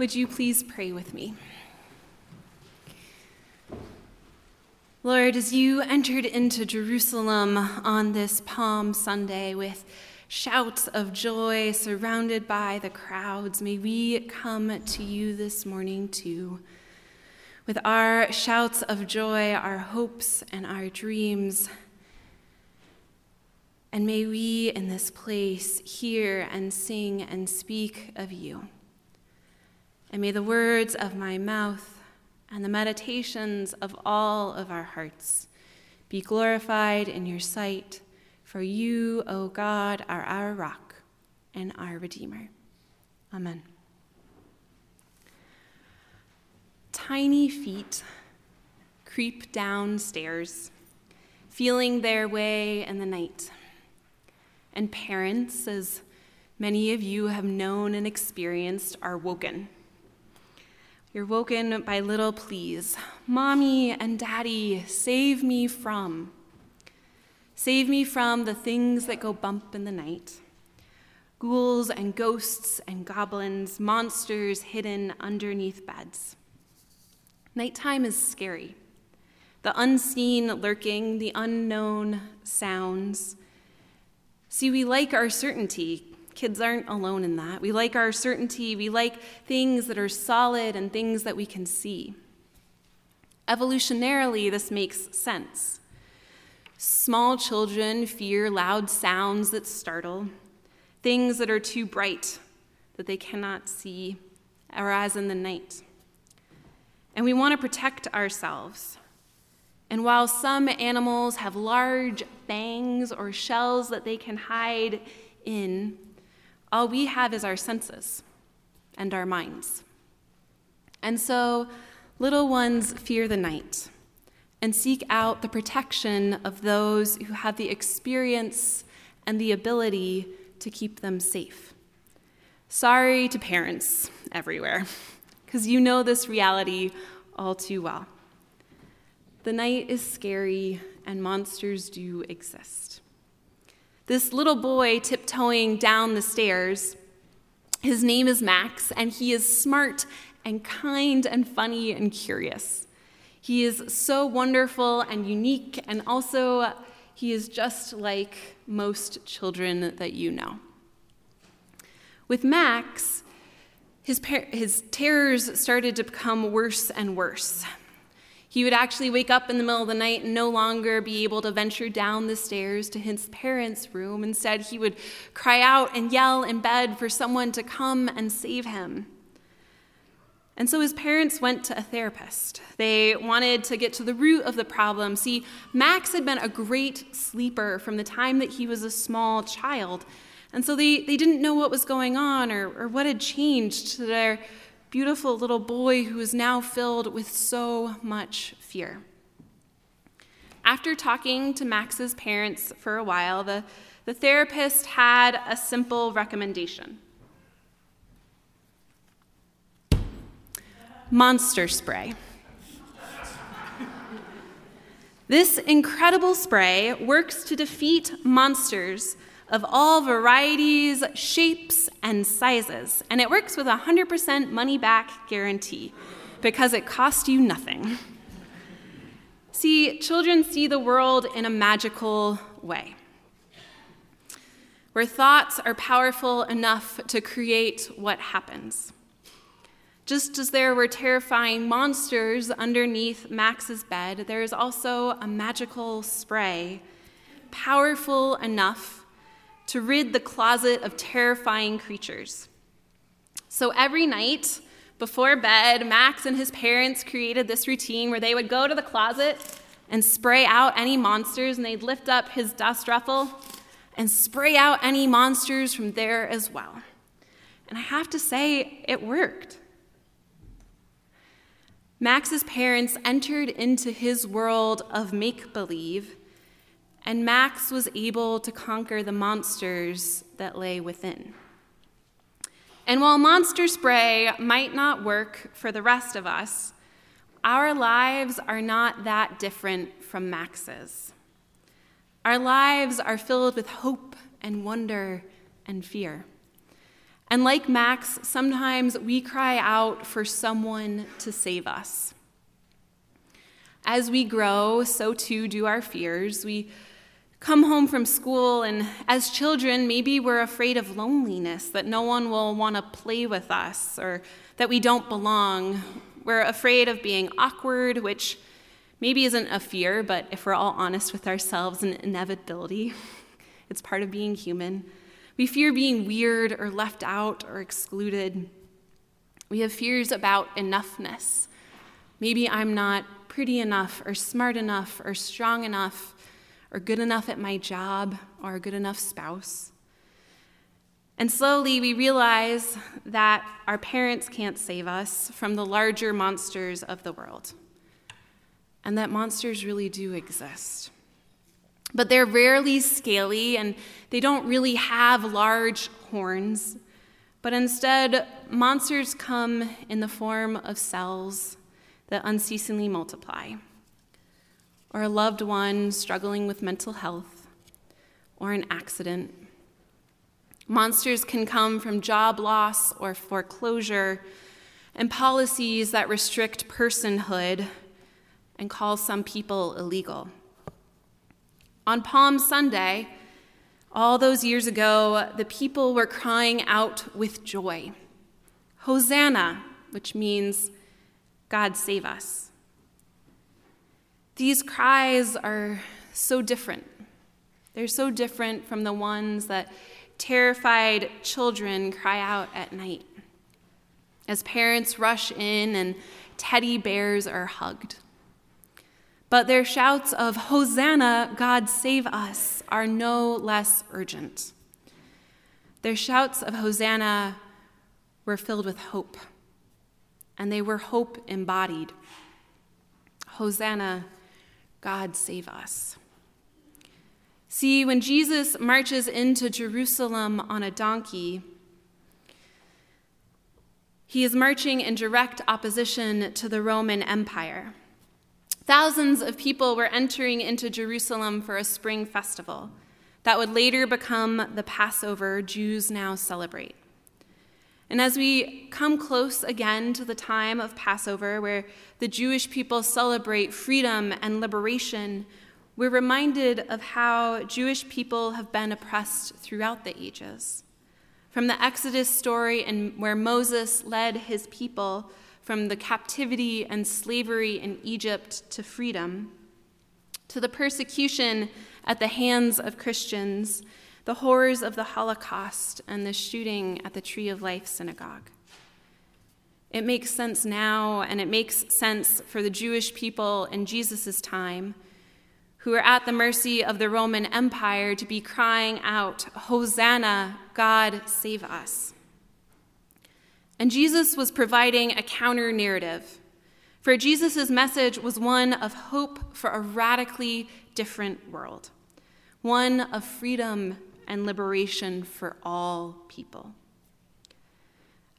Would you please pray with me? Lord, as you entered into Jerusalem on this Palm Sunday with shouts of joy surrounded by the crowds, may we come to you this morning too. With our shouts of joy, our hopes, and our dreams. And may we in this place hear and sing and speak of you. And may the words of my mouth and the meditations of all of our hearts be glorified in your sight, for you, O God, are our rock and our Redeemer. Amen. Tiny feet creep downstairs, feeling their way in the night. And parents, as many of you have known and experienced, are woken you're woken by little pleas Mommy and Daddy, save me from. Save me from the things that go bump in the night ghouls and ghosts and goblins, monsters hidden underneath beds. Nighttime is scary. The unseen lurking, the unknown sounds. See, we like our certainty, Kids aren't alone in that. We like our certainty, we like things that are solid and things that we can see. Evolutionarily, this makes sense. Small children fear loud sounds that startle, things that are too bright that they cannot see, or as in the night. And we want to protect ourselves. And while some animals have large fangs or shells that they can hide in, all we have is our senses and our minds. And so, little ones fear the night and seek out the protection of those who have the experience and the ability to keep them safe. Sorry to parents everywhere, because you know this reality all too well. The night is scary, and monsters do exist this little boy tiptoeing down the stairs. His name is Max, and he is smart and kind and funny and curious. He is so wonderful and unique, and also he is just like most children that you know. With Max, his, par- his terrors started to become worse and worse. He would actually wake up in the middle of the night and no longer be able to venture down the stairs to his parents' room. Instead, he would cry out and yell in bed for someone to come and save him. And so his parents went to a therapist. They wanted to get to the root of the problem. See, Max had been a great sleeper from the time that he was a small child. And so they, they didn't know what was going on or, or what had changed to their beautiful little boy who is now filled with so much fear. After talking to Max's parents for a while, the, the therapist had a simple recommendation monster spray. This incredible spray works to defeat monsters of all varieties, shapes, and sizes. And it works with a 100% money back guarantee because it costs you nothing. See, children see the world in a magical way, where thoughts are powerful enough to create what happens. Just as there were terrifying monsters underneath Max's bed, there is also a magical spray, powerful enough to rid the closet of terrifying creatures. So every night before bed, Max and his parents created this routine where they would go to the closet and spray out any monsters, and they'd lift up his dust ruffle and spray out any monsters from there as well. And I have to say, it worked. Max's parents entered into his world of make believe and Max was able to conquer the monsters that lay within. And while monster spray might not work for the rest of us, our lives are not that different from Max's. Our lives are filled with hope and wonder and fear. And like Max, sometimes we cry out for someone to save us. As we grow, so too do our fears. We come home from school, and as children, maybe we're afraid of loneliness, that no one will want to play with us, or that we don't belong. We're afraid of being awkward, which maybe isn't a fear, but if we're all honest with ourselves, an inevitability. It's part of being human. We fear being weird or left out or excluded. We have fears about enoughness. Maybe I'm not pretty enough or smart enough or strong enough or good enough at my job or a good enough spouse. And slowly we realize that our parents can't save us from the larger monsters of the world, and that monsters really do exist. But they're rarely scaly and they don't really have large horns, but instead, monsters come in the form of cells that unceasingly multiply or a loved one struggling with mental health, or an accident. Monsters can come from job loss or foreclosure and policies that restrict personhood and call some people illegal. On Palm Sunday, all those years ago, the people were crying out with joy Hosanna, which means God save us. These cries are so different. They're so different from the ones that terrified children cry out at night as parents rush in and teddy bears are hugged. But their shouts of, Hosanna, God save us, are no less urgent. Their shouts of Hosanna were filled with hope, and they were hope embodied. Hosanna, God save us. See, when Jesus marches into Jerusalem on a donkey, he is marching in direct opposition to the Roman Empire. Thousands of people were entering into Jerusalem for a spring festival that would later become the Passover Jews now celebrate. And as we come close again to the time of Passover, where the Jewish people celebrate freedom and liberation, we're reminded of how Jewish people have been oppressed throughout the ages. From the Exodus story, and where Moses led his people from the captivity and slavery in Egypt to freedom, to the persecution at the hands of Christians the horrors of the Holocaust and the shooting at the Tree of Life synagogue. It makes sense now, and it makes sense for the Jewish people in Jesus' time who are at the mercy of the Roman Empire to be crying out, Hosanna, God save us. And Jesus was providing a counter narrative. For Jesus' message was one of hope for a radically different world, one of freedom and liberation for all people.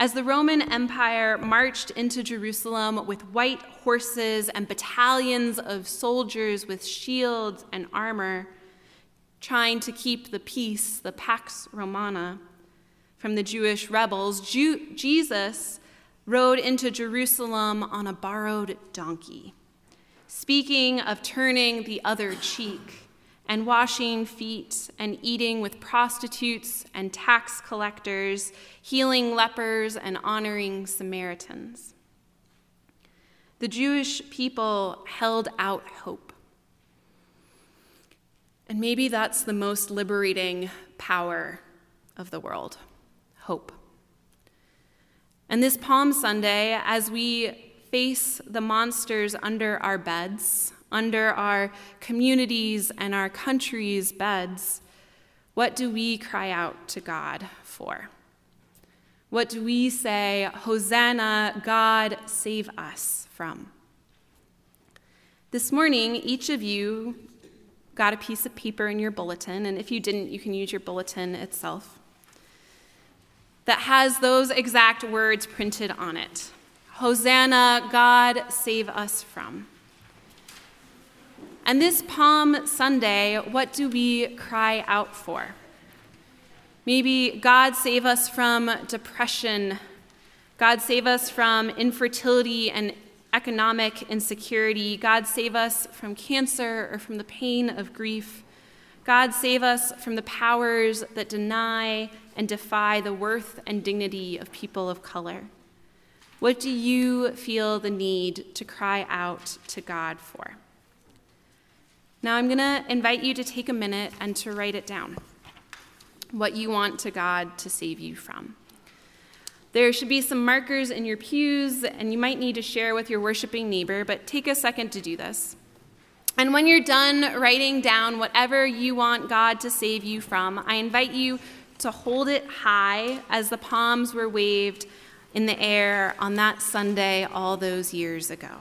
As the Roman Empire marched into Jerusalem with white horses and battalions of soldiers with shields and armor, trying to keep the peace, the Pax Romana, from the Jewish rebels, Ju- Jesus rode into Jerusalem on a borrowed donkey, speaking of turning the other cheek and washing feet and eating with prostitutes and tax collectors, healing lepers and honoring Samaritans. The Jewish people held out hope. And maybe that's the most liberating power of the world hope. And this Palm Sunday, as we face the monsters under our beds, under our communities and our country's beds, what do we cry out to God for? What do we say, Hosanna, God, save us from? This morning, each of you got a piece of paper in your bulletin, and if you didn't, you can use your bulletin itself, that has those exact words printed on it Hosanna, God, save us from. And this Palm Sunday, what do we cry out for? Maybe God save us from depression. God save us from infertility and economic insecurity. God save us from cancer or from the pain of grief. God save us from the powers that deny and defy the worth and dignity of people of color. What do you feel the need to cry out to God for? Now, I'm going to invite you to take a minute and to write it down what you want to God to save you from. There should be some markers in your pews, and you might need to share with your worshiping neighbor, but take a second to do this. And when you're done writing down whatever you want God to save you from, I invite you to hold it high as the palms were waved in the air on that Sunday all those years ago.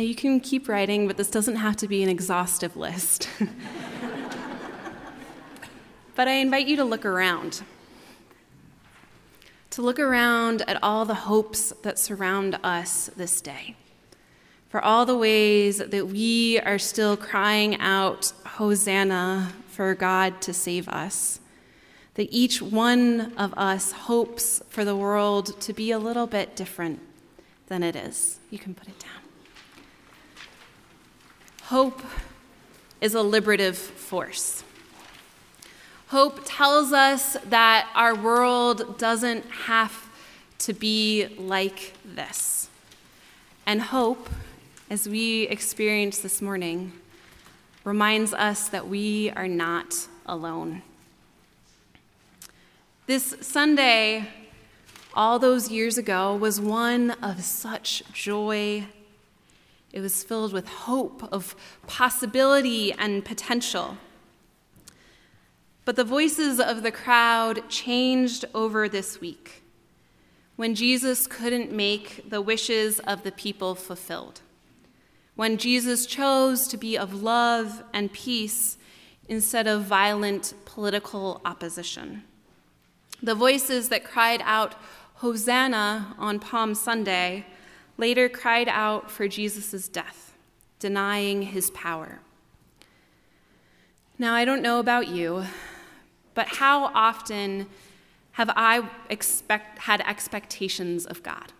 Now, you can keep writing, but this doesn't have to be an exhaustive list. but I invite you to look around. To look around at all the hopes that surround us this day. For all the ways that we are still crying out, Hosanna, for God to save us. That each one of us hopes for the world to be a little bit different than it is. You can put it down. Hope is a liberative force. Hope tells us that our world doesn't have to be like this. And hope, as we experienced this morning, reminds us that we are not alone. This Sunday, all those years ago, was one of such joy it was filled with hope of possibility and potential. But the voices of the crowd changed over this week when Jesus couldn't make the wishes of the people fulfilled, when Jesus chose to be of love and peace instead of violent political opposition. The voices that cried out, Hosanna on Palm Sunday later cried out for Jesus' death, denying his power. Now, I don't know about you, but how often have I expect, had expectations of God?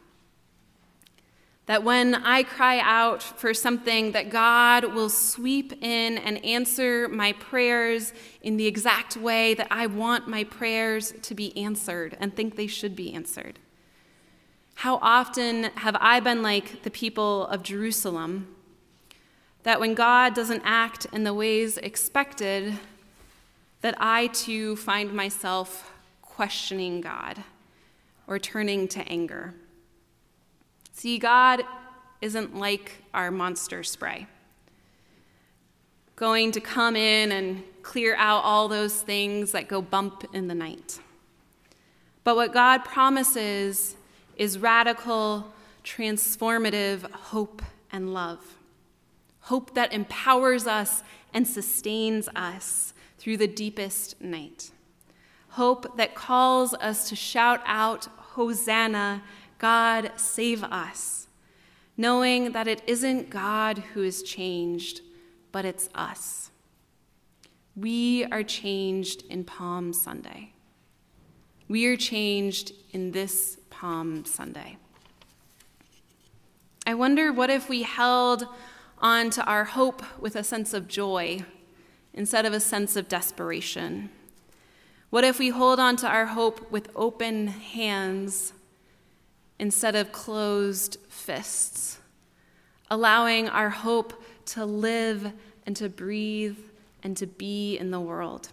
That when I cry out for something, that God will sweep in and answer my prayers in the exact way that I want my prayers to be answered and think they should be answered. How often have I been like the people of Jerusalem, that when God doesn't act in the ways expected, that I too find myself questioning God or turning to anger? See, God isn't like our monster spray, going to come in and clear out all those things that go bump in the night. But what God promises is radical, transformative hope and love. Hope that empowers us and sustains us through the deepest night. Hope that calls us to shout out, Hosanna, God, save us, knowing that it isn't God who is changed, but it's us. We are changed in Palm Sunday. We are changed in this Palm Sunday. I wonder what if we held on to our hope with a sense of joy instead of a sense of desperation? What if we hold on to our hope with open hands instead of closed fists? allowing our hope to live and to breathe and to be in the world.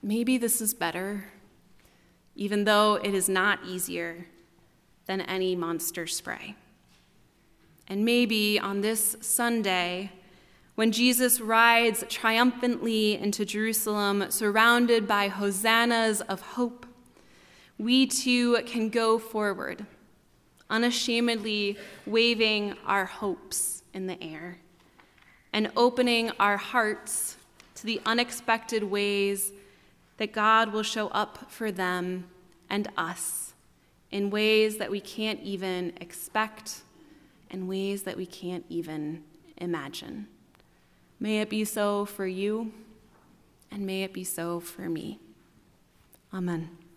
Maybe this is better, even though it is not easier than any monster spray. And maybe on this Sunday, when Jesus rides triumphantly into Jerusalem, surrounded by hosannas of hope, we too can go forward, unashamedly waving our hopes in the air and opening our hearts to the unexpected ways that God will show up for them and us in ways that we can't even expect and ways that we can't even imagine. May it be so for you, and may it be so for me. Amen.